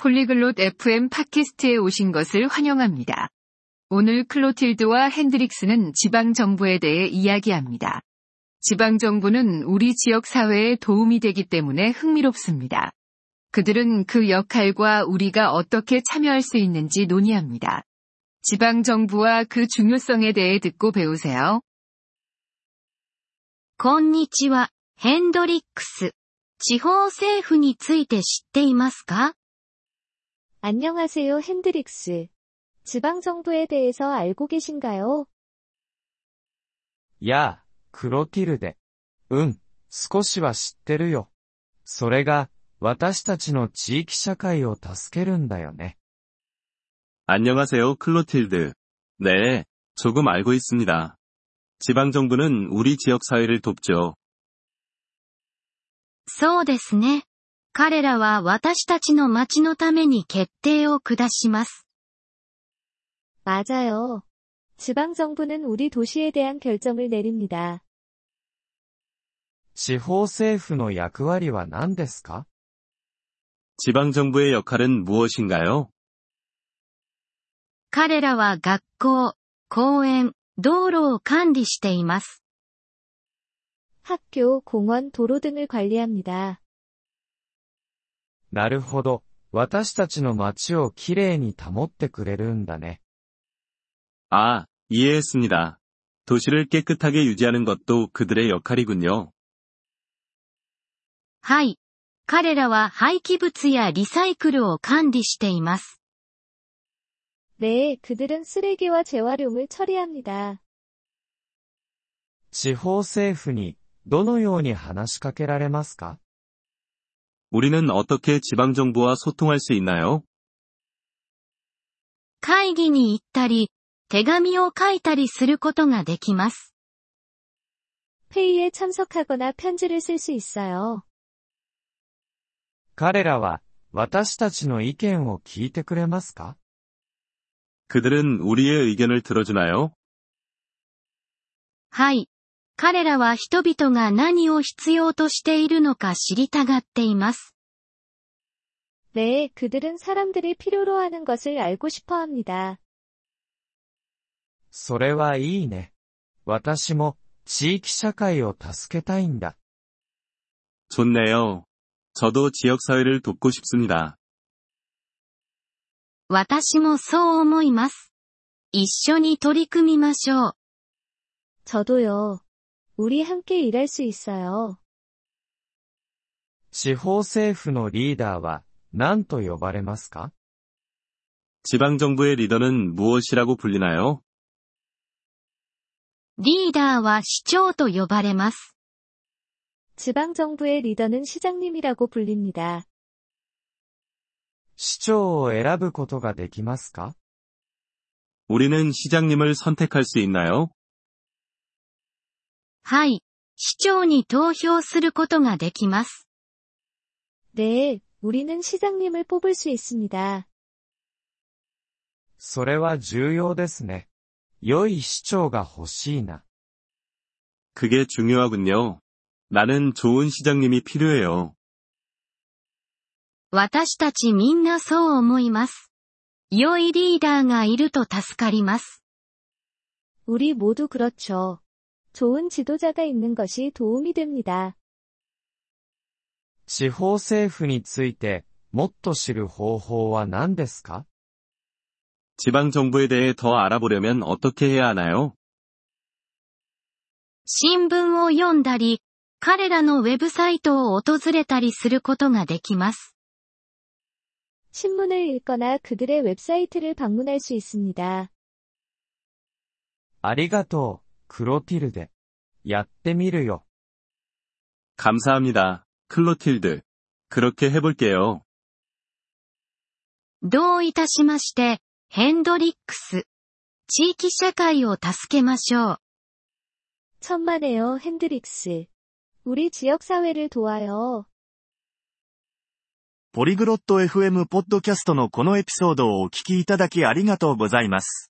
폴리글롯 FM 팟캐스트에 오신 것을 환영합니다. 오늘 클로틸드와 핸드릭스는 지방정부에 대해 이야기합니다. 지방정부는 우리 지역 사회에 도움이 되기 때문에 흥미롭습니다. 그들은 그 역할과 우리가 어떻게 참여할 수 있는지 논의합니다. 지방정부와 그 중요성에 대해 듣고 배우세요. こんにちは、ヘンドリックス。地方政府について知っていますか 안녕하세요 핸드릭스. 지방정부에 대해서 알고 계신가요? やあ、クロティルデ。うん、少しは知ってるよ。それが、私たちの地域社会を助けるんだよね。 안녕하세요, 클로틸드. 네, 조금 알고 있습니다. 지방정부는 우리 지역 사회를 돕죠. そうですね。 彼らは私たちの町のために決定を下します。 맞아요. 지방정부는 우리 도시에 대한 결정을 내립니다. 地方政府の役割は何ですか 지방정부의 역할은 무엇인가요? 彼らは学校、公園、道路を管理しています。 학교, 공원, 도로 등을 관리합니다. なるほど。私たちの街をきれいに保ってくれるんだね。 아, 이해했습니다. 도시를 깨끗하게 유지하는 것도 그들의 역할이군요. はい。彼らは廃棄物やリサイクルを管理しています。 네, 그들은 쓰레기와 재활용을 처리합니다. 地方政府に、どのように話しかけられますか 우리는 어떻게 지방정부와 소통할 수 있나요? 会議に行ったり、手紙を書いたりすることができます。 회의에 참석하거나 편지를 쓸 수 있어요. 彼らは、私たちの意見を聞いてくれますか 그들은 우리의 의견을 들어주나요? はい。 彼らは人々が何を必要としているのか知りたがっています。 네, 그들은 사람들이 필요로 하는 것을 알고 싶어 합니다. それはいいね。私も、地域社会を助けたいんだ。 좋네요. 저도 지역사회를 돕고 싶습니다. 私もそう思います。一緒に取り組みましょう。 저도요. 우리 함께 일할 수 있어요. 地方政府のリーダーは、何と呼ばれますか 지방정부의 리더는 무엇이라고 불리나요? リーダーは市長と呼ばれます。 지방정부의 리더는 시장님이라고 불립니다. 市長を選ぶことができますか 우리는 시장님을 선택할 수 있나요? はい。市長に投票することができます。 네, 우리는 시장님을 뽑을 수 있습니다. それは重要ですね。良い市長が欲しいな。 그게 중요하군요. 나는 좋은 시장님이 필요해요. 私たちみんなそう思います。良いリーダーがいると助かります。 우리 모두 그렇죠. 좋은 지도자가 있는 것이 도움이 됩니다. 地方政府について、もっと知る方法は何ですか 지방정부에 대해 더 알아보려면 어떻게 해야 하나요? 新聞を読んだり、彼らのウェブサイトを訪れたりすることができます。 신문을 읽거나 그들의 웹사이트를 방문할 수 있습니다. ありがとう、 う。クロティルデ。やってみるよ。 감사합니다. 클로틸드. 그렇게 해볼게요. どういたしまして、ヘンドリックス。地域社会を助けましょう。 천만에요, 핸드릭스. 우리 지역사회를 도와요. ポリグロット FM ポッドキャストのこのエピソードをお聞きいただきありがとうございます。